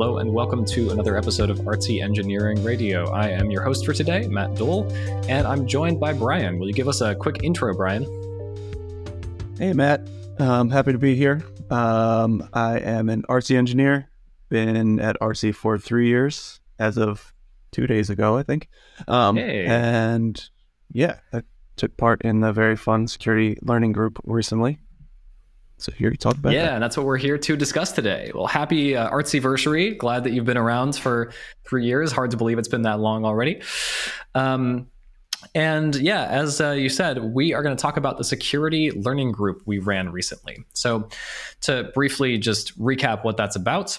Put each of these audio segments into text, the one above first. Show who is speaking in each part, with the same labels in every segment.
Speaker 1: Hello, and welcome to another episode of Artsy Engineering Radio. I am your host for today, Matt Dole, and I'm joined by Brian. Will you give us a quick intro, Brian?
Speaker 2: Hey, Matt. I'm happy to be here. Um, I am an Artsy engineer. Been at Artsy for three years as of two days ago, I think. Um,
Speaker 1: Hey.
Speaker 2: And yeah, I took part in the very fun security learning group recently. So here you talk about
Speaker 1: yeah,
Speaker 2: that.
Speaker 1: and that's what we're here to discuss today. Well, happy uh, Artsyversary. Glad that you've been around for three years. Hard to believe it's been that long already. Um, and yeah, as uh, you said, we are going to talk about the security learning group we ran recently. So, to briefly just recap what that's about,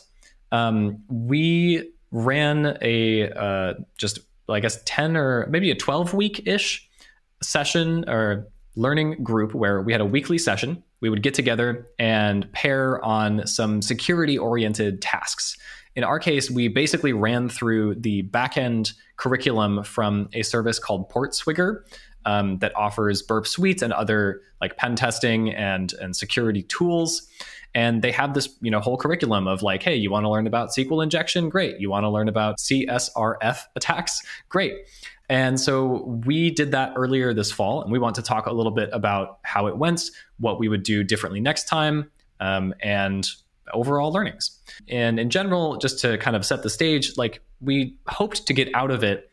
Speaker 1: um, we ran a uh, just, I guess, 10 or maybe a 12 week ish session or learning group where we had a weekly session. We would get together and pair on some security oriented tasks. In our case, we basically ran through the backend curriculum from a service called PortSwigger um, that offers Burp Suite and other like pen testing and and security tools. And they have this you know whole curriculum of like, hey, you want to learn about SQL injection? Great. You want to learn about CSRF attacks? Great. And so we did that earlier this fall, and we want to talk a little bit about how it went, what we would do differently next time, um, and overall learnings. And in general, just to kind of set the stage, like we hoped to get out of it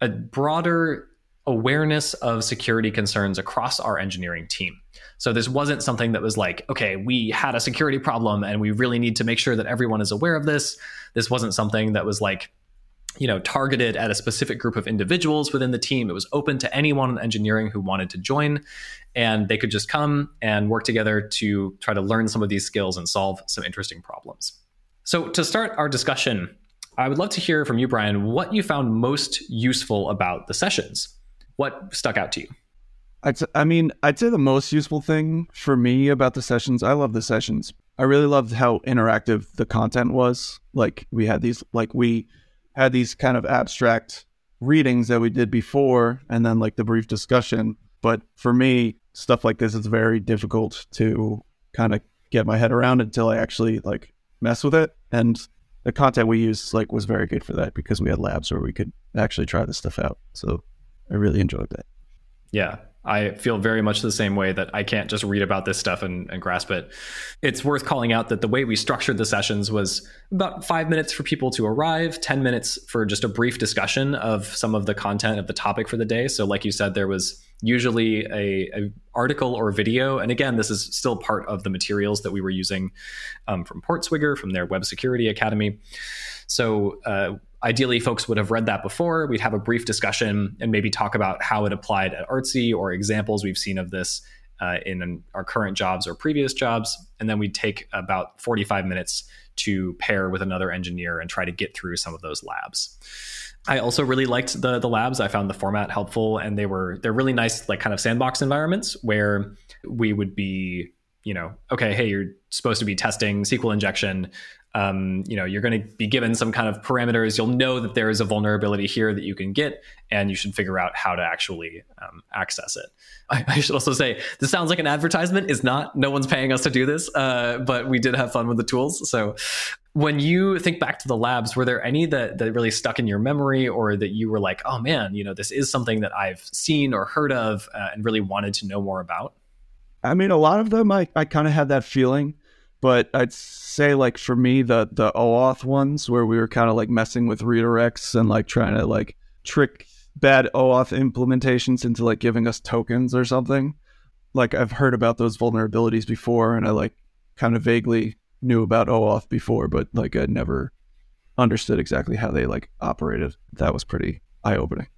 Speaker 1: a broader awareness of security concerns across our engineering team. So this wasn't something that was like, okay, we had a security problem and we really need to make sure that everyone is aware of this. This wasn't something that was like, you know, targeted at a specific group of individuals within the team. It was open to anyone in engineering who wanted to join, and they could just come and work together to try to learn some of these skills and solve some interesting problems. So, to start our discussion, I would love to hear from you, Brian, what you found most useful about the sessions. What stuck out to you?
Speaker 2: I'd, I mean, I'd say the most useful thing for me about the sessions, I love the sessions. I really loved how interactive the content was. Like we had these, like we had these kind of abstract readings that we did before, and then like the brief discussion. But for me, stuff like this is very difficult to kind of get my head around until I actually like mess with it. And the content we used like was very good for that because we had labs where we could actually try this stuff out. So I really enjoyed that.
Speaker 1: Yeah, I feel very much the same way that I can't just read about this stuff and, and grasp it. It's worth calling out that the way we structured the sessions was about five minutes for people to arrive, 10 minutes for just a brief discussion of some of the content of the topic for the day. So, like you said, there was usually a, a article or video. And again, this is still part of the materials that we were using um, from PortSwigger, from their Web Security Academy. So, uh, ideally, folks would have read that before. We'd have a brief discussion and maybe talk about how it applied at Artsy or examples we've seen of this uh, in our current jobs or previous jobs. And then we'd take about 45 minutes to pair with another engineer and try to get through some of those labs. I also really liked the the labs. I found the format helpful, and they were they're really nice, like kind of sandbox environments where we would be, you know, okay, hey, you're supposed to be testing SQL injection. Um, you know, you're going to be given some kind of parameters. You'll know that there is a vulnerability here that you can get, and you should figure out how to actually um, access it. I, I should also say this sounds like an advertisement. Is not. No one's paying us to do this, uh, but we did have fun with the tools. So when you think back to the labs, were there any that, that really stuck in your memory or that you were like, oh man, you know, this is something that I've seen or heard of uh, and really wanted to know more about?
Speaker 2: I mean, a lot of them, I, I kind of had that feeling, but I'd say like for me, the the OAuth ones where we were kind of like messing with redirects and like trying to like trick bad OAuth implementations into like giving us tokens or something. Like I've heard about those vulnerabilities before, and I like kind of vaguely knew about OAuth before, but like I never understood exactly how they like operated. That was pretty eye opening.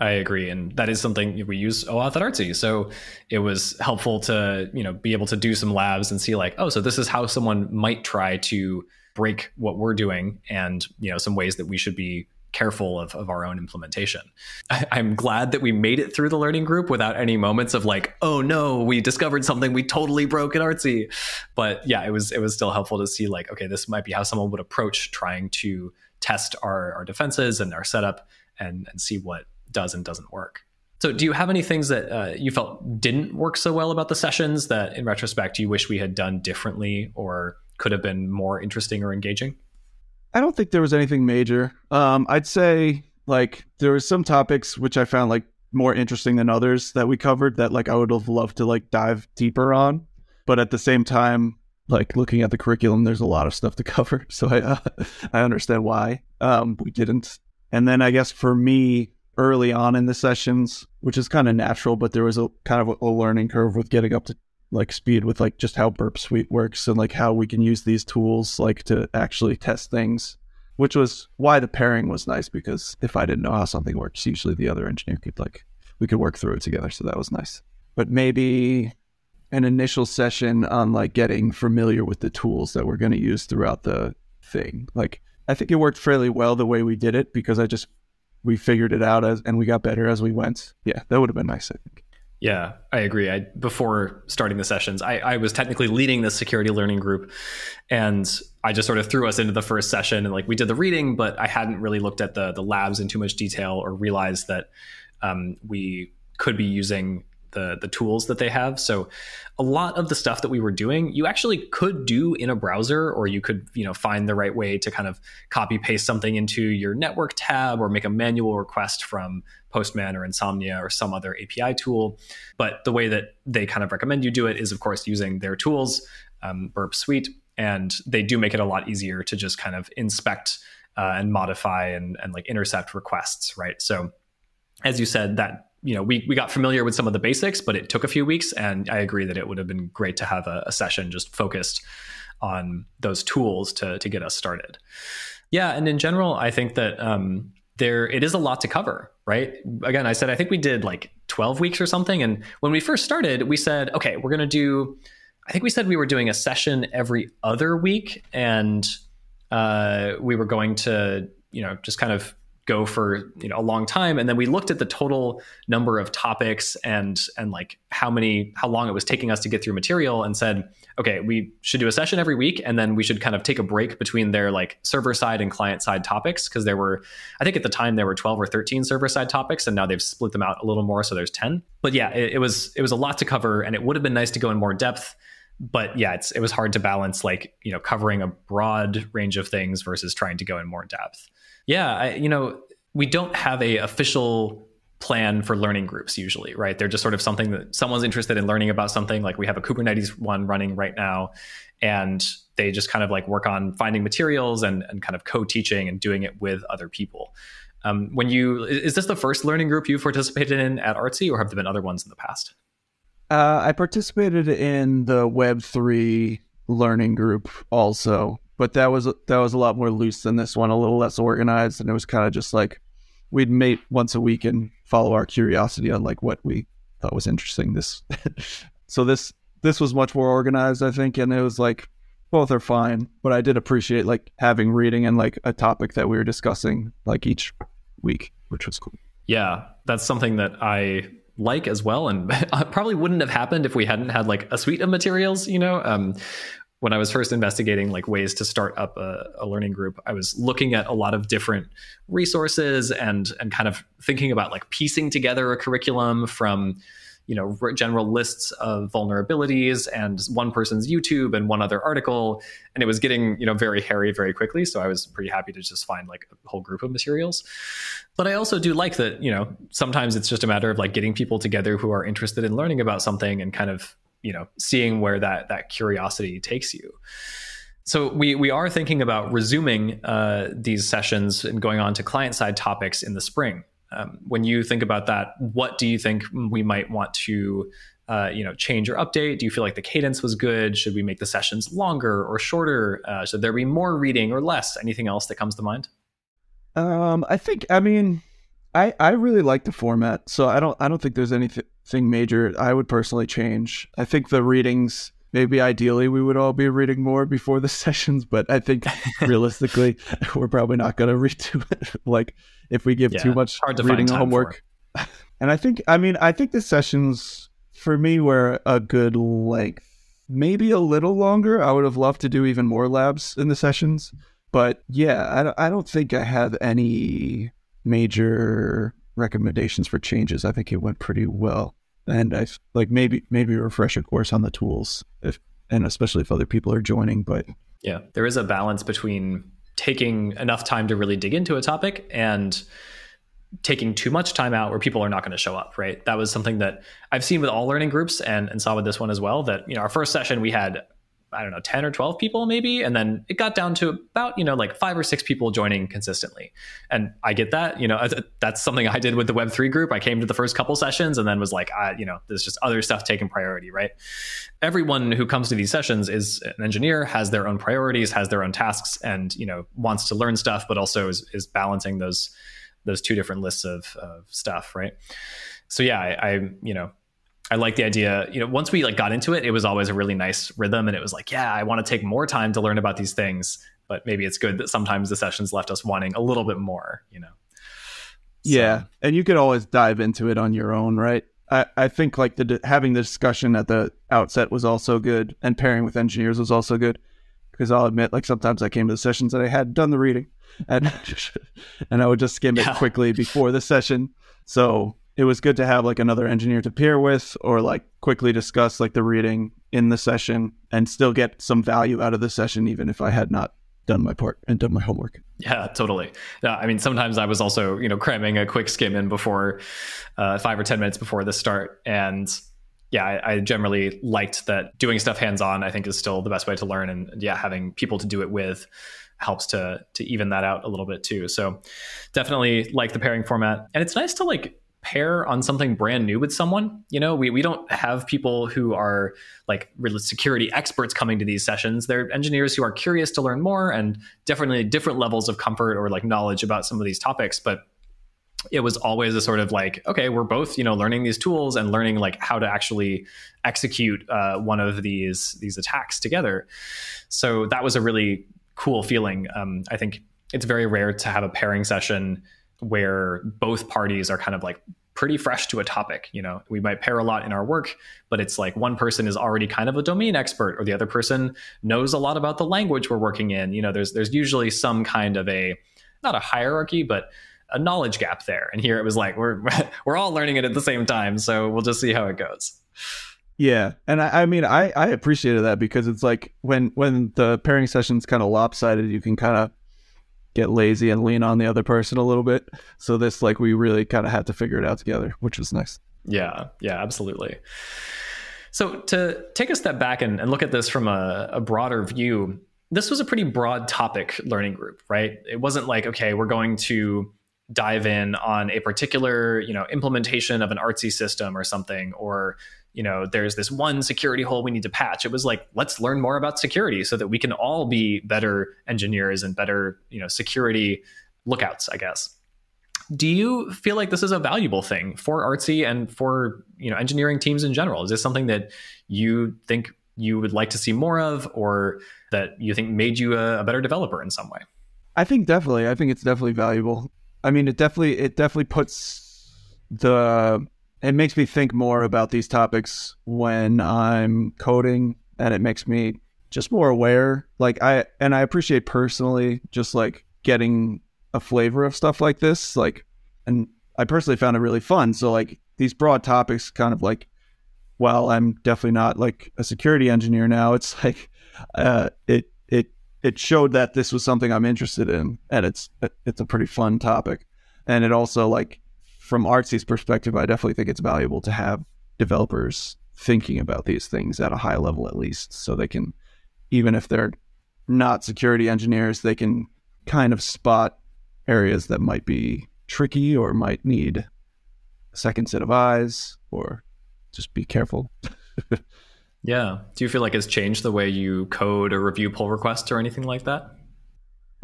Speaker 1: I agree, and that is something we use OAuth at Artsy. So it was helpful to you know be able to do some labs and see like, oh, so this is how someone might try to break what we're doing, and you know some ways that we should be careful of, of our own implementation. I, I'm glad that we made it through the learning group without any moments of like, oh no, we discovered something we totally broke in Artsy. But yeah, it was it was still helpful to see like, okay, this might be how someone would approach trying to test our, our defenses and our setup and, and see what does and doesn't work. So, do you have any things that uh, you felt didn't work so well about the sessions that, in retrospect, you wish we had done differently or could have been more interesting or engaging?
Speaker 2: I don't think there was anything major. Um, I'd say like there were some topics which I found like more interesting than others that we covered that like I would have loved to like dive deeper on, but at the same time, like looking at the curriculum, there's a lot of stuff to cover, so I uh, I understand why um, we didn't. And then I guess for me, early on in the sessions, which is kind of natural, but there was a kind of a learning curve with getting up to like speed with like just how Burp Suite works and like how we can use these tools like to actually test things, which was why the pairing was nice because if I didn't know how something works, usually the other engineer could like we could work through it together, so that was nice. But maybe an initial session on like getting familiar with the tools that we're going to use throughout the thing. Like I think it worked fairly well the way we did it because I just we figured it out as and we got better as we went. Yeah, that would have been nice, I think.
Speaker 1: Yeah, I agree. I before starting the sessions, I, I was technically leading the security learning group, and I just sort of threw us into the first session and like we did the reading, but I hadn't really looked at the the labs in too much detail or realized that um, we could be using the the tools that they have. So a lot of the stuff that we were doing, you actually could do in a browser, or you could you know find the right way to kind of copy paste something into your network tab or make a manual request from Postman or Insomnia or some other API tool. But the way that they kind of recommend you do it is, of course, using their tools, um, Burp Suite, and they do make it a lot easier to just kind of inspect uh, and modify and, and like intercept requests, right? So as you said, that you know we we got familiar with some of the basics, but it took a few weeks, and I agree that it would have been great to have a, a session just focused on those tools to to get us started. Yeah, and in general, I think that um, there it is a lot to cover, right? Again, I said I think we did like twelve weeks or something, and when we first started, we said, okay, we're going to do. I think we said we were doing a session every other week, and uh, we were going to you know just kind of go for you know a long time. And then we looked at the total number of topics and and like how many how long it was taking us to get through material and said okay we should do a session every week. And then we should kind of take a break between their like server side and client side topics. Because there were i think at the time there were 12 or 13 server side topics and now they've split them out a little more so there's 10 but yeah it, it was it was a lot to cover and it would have been nice to go in more depth. But yeah, it's it was hard to balance like you know covering a broad range of things versus trying to go in more depth. Yeah, I, you know, we don't have a official plan for learning groups usually, right? They're just sort of something that someone's interested in learning about something. Like we have a Kubernetes one running right now, and they just kind of like work on finding materials and, and kind of co-teaching and doing it with other people. Um, when you is this the first learning group you've participated in at Artsy, or have there been other ones in the past?
Speaker 2: Uh, I participated in the Web three learning group also, but that was that was a lot more loose than this one, a little less organized, and it was kind of just like we'd meet once a week and follow our curiosity on like what we thought was interesting. This, so this this was much more organized, I think, and it was like both are fine, but I did appreciate like having reading and like a topic that we were discussing like each week, which was cool.
Speaker 1: Yeah, that's something that I like as well and probably wouldn't have happened if we hadn't had like a suite of materials you know um, when I was first investigating like ways to start up a, a, learning group, I was looking at a lot of different resources and and kind of thinking about like piecing together a curriculum from you know general lists of vulnerabilities and one person's YouTube and one other article, and it was getting you know very hairy very quickly. So I was pretty happy to just find like a whole group of materials. But I also do like that you know sometimes it's just a matter of like getting people together who are interested in learning about something and kind of you know seeing where that that curiosity takes you. So we we are thinking about resuming uh, these sessions and going on to client side topics in the spring. Um, when you think about that what do you think we might want to uh, you know change or update? Do you feel like the cadence was good? Should we make the sessions longer or shorter? Uh, should there be more reading or less? Anything else that comes to mind?
Speaker 2: Um i think i mean I, I really like the format, so I don't I don't think there's anything major I would personally change. I think the readings maybe ideally we would all be reading more before the sessions, but I think realistically we're probably not going to read too much. like if we give yeah, too much reading homework. and I think I mean I think the sessions for me were a good length. Maybe a little longer. I would have loved to do even more labs in the sessions, but yeah, I I don't think I have any major recommendations for changes. I think it went pretty well. And I like maybe maybe refresh a course on the tools if and especially if other people are joining. But
Speaker 1: yeah, there is a balance between taking enough time to really dig into a topic and taking too much time out where people are not going to show up right that was something that i've seen with all learning groups and, and saw with this one as well that you know our first session we had I don't know, 10 or 12 people maybe. And then it got down to about, you know, like five or six people joining consistently. And I get that, you know, that's something I did with the Web3 group. I came to the first couple sessions and then was like, I, you know, there's just other stuff taking priority, right? Everyone who comes to these sessions is an engineer, has their own priorities, has their own tasks, and, you know, wants to learn stuff, but also is, is balancing those, those two different lists of, of stuff, right? So yeah, I, I you know, I like the idea. You know, once we like got into it, it was always a really nice rhythm, and it was like, yeah, I want to take more time to learn about these things. But maybe it's good that sometimes the sessions left us wanting a little bit more. You know.
Speaker 2: So. Yeah, and you could always dive into it on your own, right? I, I think like the having the discussion at the outset was also good, and pairing with engineers was also good. Because I'll admit, like sometimes I came to the sessions and I had done the reading, and and I would just skim it yeah. quickly before the session. So it was good to have like another engineer to peer with or like quickly discuss like the reading in the session and still get some value out of the session even if I had not done my part and done my homework.
Speaker 1: Yeah, totally. Yeah, I mean, sometimes I was also, you know, cramming a quick skim in before uh, five or 10 minutes before the start. And yeah, I, I generally liked that doing stuff hands on, I think is still the best way to learn. And yeah, having people to do it with helps to to even that out a little bit too. So definitely like the pairing format. And it's nice to like pair on something brand new with someone. You know, we, we don't have people who are like security experts coming to these sessions. They're engineers who are curious to learn more and definitely different levels of comfort or like knowledge about some of these topics. But it was always a sort of like, okay, we're both, you know, learning these tools and learning like how to actually execute uh, one of these these attacks together. So that was a really cool feeling. Um, I think it's very rare to have a pairing session where both parties are kind of like pretty fresh to a topic. You know, we might pair a lot in our work, but it's like one person is already kind of a domain expert, or the other person knows a lot about the language we're working in. You know, there's there's usually some kind of a not a hierarchy, but a knowledge gap there. And here it was like we're we're all learning it at the same time, so we'll just see how it goes.
Speaker 2: Yeah, and I, I mean, I I appreciated that because it's like when when the pairing session's kind of lopsided, you can kind of get lazy and lean on the other person a little bit. So this like we really kind of had to figure it out together, which was nice.
Speaker 1: Yeah, yeah, absolutely. So to take a step back and, and look at this from a, a broader view, this was a pretty broad topic learning group, right? It wasn't like, okay, we're going to dive in on a particular, you know, implementation of an artsy system or something, or you know, there's this one security hole we need to patch. It was like, let's learn more about security so that we can all be better engineers and better, you know, security lookouts, I guess. Do you feel like this is a valuable thing for Artsy and for, you know, engineering teams in general? Is this something that you think you would like to see more of or that you think made you a, a better developer in some way?
Speaker 2: I think definitely. I think it's definitely valuable. I mean, it definitely it definitely puts the it makes me think more about these topics when I'm coding and it makes me just more aware. Like I and I appreciate personally just like getting a flavor of stuff like this. Like and I personally found it really fun. So like these broad topics kind of like while I'm definitely not like a security engineer now, it's like uh it it it showed that this was something I'm interested in and it's it's a pretty fun topic. And it also like from Artsy's perspective, I definitely think it's valuable to have developers thinking about these things at a high level at least, so they can, even if they're not security engineers, they can kind of spot areas that might be tricky or might need a second set of eyes or just be careful.
Speaker 1: yeah. Do you feel like it's changed the way you code or review pull requests or anything like that?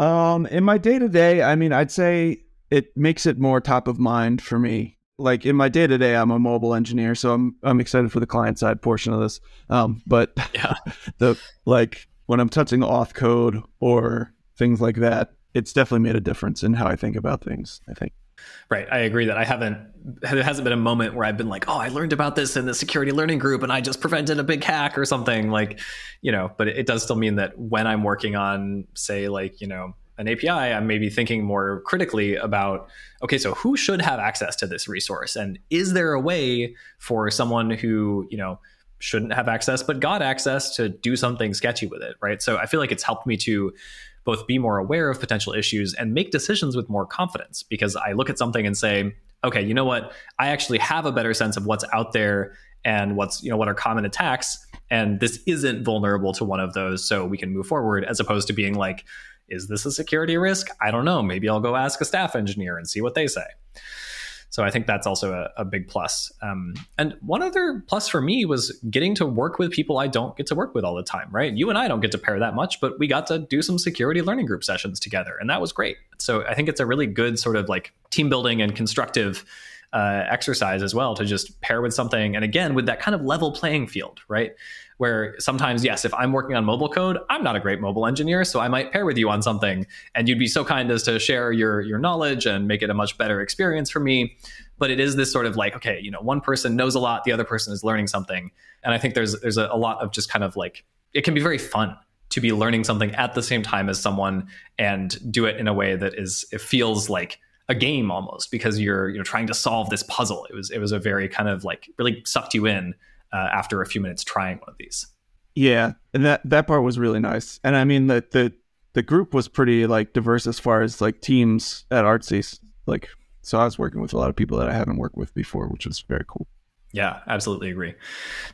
Speaker 2: Um, in my day to day, I mean, I'd say it makes it more top of mind for me. Like in my day to day, I'm a mobile engineer, so I'm I'm excited for the client side portion of this. Um, but yeah, the like when I'm touching auth code or things like that, it's definitely made a difference in how I think about things. I think.
Speaker 1: Right. I agree that I haven't, there hasn't been a moment where I've been like, oh, I learned about this in the security learning group and I just prevented a big hack or something like, you know, but it, it does still mean that when I'm working on, say, like, you know, an API, I'm maybe thinking more critically about okay, so who should have access to this resource, and is there a way for someone who you know shouldn't have access but got access to do something sketchy with it, right? So I feel like it's helped me to both be more aware of potential issues and make decisions with more confidence because I look at something and say, okay, you know what? I actually have a better sense of what's out there and what's, you know, what are common attacks. And this isn't vulnerable to one of those. So we can move forward as opposed to being like, is this a security risk? I don't know. Maybe I'll go ask a staff engineer and see what they say. So I think that's also a, a big plus. Um, and one other plus for me was getting to work with people I don't get to work with all the time, right? You and I don't get to pair that much, but we got to do some security learning group sessions together, and that was great. So I think it's a really good sort of like team building and constructive uh, exercise as well to just pair with something. And again, with that kind of level playing field, right? where sometimes, yes, if I'm working on mobile code, I'm not a great mobile engineer, so I might pair with you on something, and you'd be so kind as to share your your knowledge and make it a much better experience for me. But it is this sort of like, okay, you know, one person knows a lot, the other person is learning something, and I think there's there's a, a lot of just kind of like it can be very fun to be learning something at the same time as someone and do it in a way that is it feels like a game almost because you're you know trying to solve this puzzle. It was it was a very kind of like really sucked you in uh, after a few minutes trying one of these.
Speaker 2: Yeah, and that that part was really nice. And I mean the the the group was pretty like diverse as far as like teams at Artsy. Like so I was working with a lot of people that I haven't worked with before, which was very cool.
Speaker 1: Yeah, absolutely agree.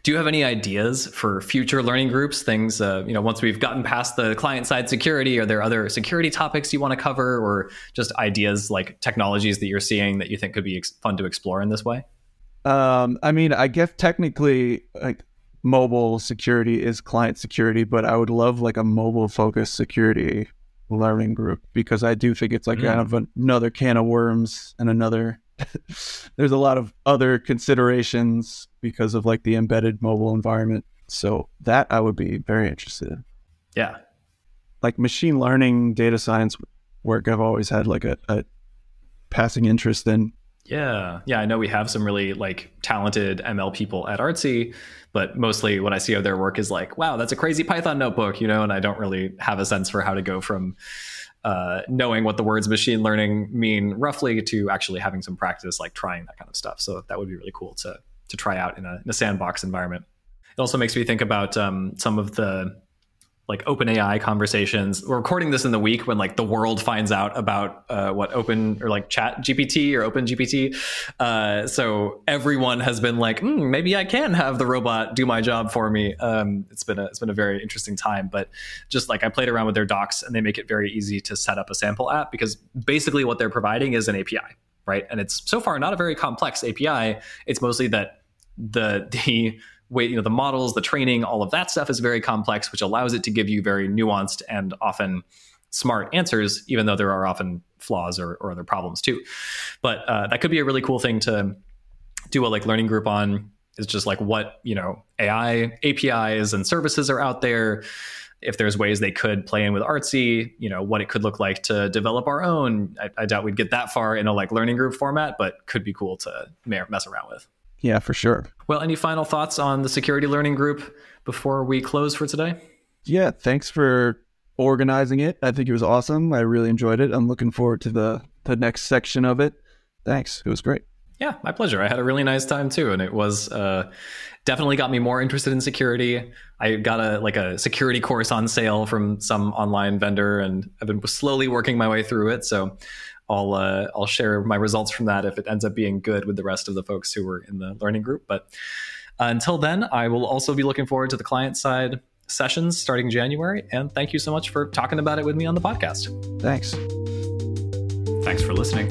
Speaker 1: Do you have any ideas for future learning groups? Things, uh, you know, once we've gotten past the client side security, are there other security topics you want to cover, or just ideas like technologies that you're seeing that you think could be ex- fun to explore in this way?
Speaker 2: Um, I mean, I guess technically, like mobile security is client security, but I would love like a mobile focused security learning group because I do think it's like mm. kind of another can of worms and another. there's a lot of other considerations because of like the embedded mobile environment. So that I would be very interested in.
Speaker 1: Yeah.
Speaker 2: Like machine learning, data science work, I've always had like a, a passing interest in.
Speaker 1: Yeah. Yeah. I know we have some really like talented ML people at Artsy, but mostly what I see of their work is like, wow, that's a crazy Python notebook, you know, and I don't really have a sense for how to go from uh, knowing what the words machine learning mean roughly to actually having some practice, like trying that kind of stuff. So that would be really cool to to try out in a, in a sandbox environment. It also makes me think about um, some of the like OpenAI conversations. We're recording this in the week when like the world finds out about uh, what Open or like Chat GPT or Open GPT. Uh, so everyone has been like, mm, maybe I can have the robot do my job for me. Um, it's been a it's been a very interesting time. But just like I played around with their docs and they make it very easy to set up a sample app because basically what they're providing is an API, right? And it's so far not a very complex API. It's mostly that the the way you know the models the training all of that stuff is very complex which allows it to give you very nuanced and often smart answers even though there are often flaws or, or other problems too. But uh, that could be a really cool thing to do a like learning group on. Is just like what you know ai apis and services are out there. If there's ways they could play in with artsy you know what it could look like to develop our own I, I doubt we'd get that far in a like learning group format but could be cool to mess around with
Speaker 2: yeah, for sure.
Speaker 1: Well, any final thoughts on the security learning group before we close for today?
Speaker 2: Yeah, thanks for organizing it. I think it was awesome. I really enjoyed it. I'm looking forward to the the next section of it. Thanks. It was great.
Speaker 1: Yeah, my pleasure. I had a really nice time too, and it was uh, definitely got me more interested in security. I got a like a security course on sale from some online vendor, and I've been slowly working my way through it. So I'll uh, I'll share my results from that if it ends up being good with the rest of the folks who were in the learning group. But uh, until then, I will also be looking forward to the client side sessions starting January. And thank you so much for talking about it with me on the podcast.
Speaker 2: Thanks.
Speaker 1: Thanks for listening.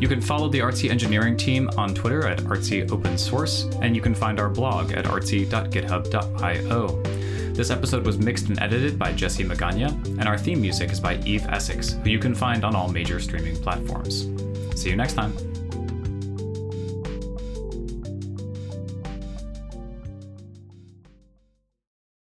Speaker 1: You can follow the Artsy engineering team on Twitter at Artsy Open Source, and you can find our blog at artsy.github.io. This episode was mixed and edited by Jesse Magana, and our theme music is by Eve Essex, who you can find on all major streaming platforms. See you next time.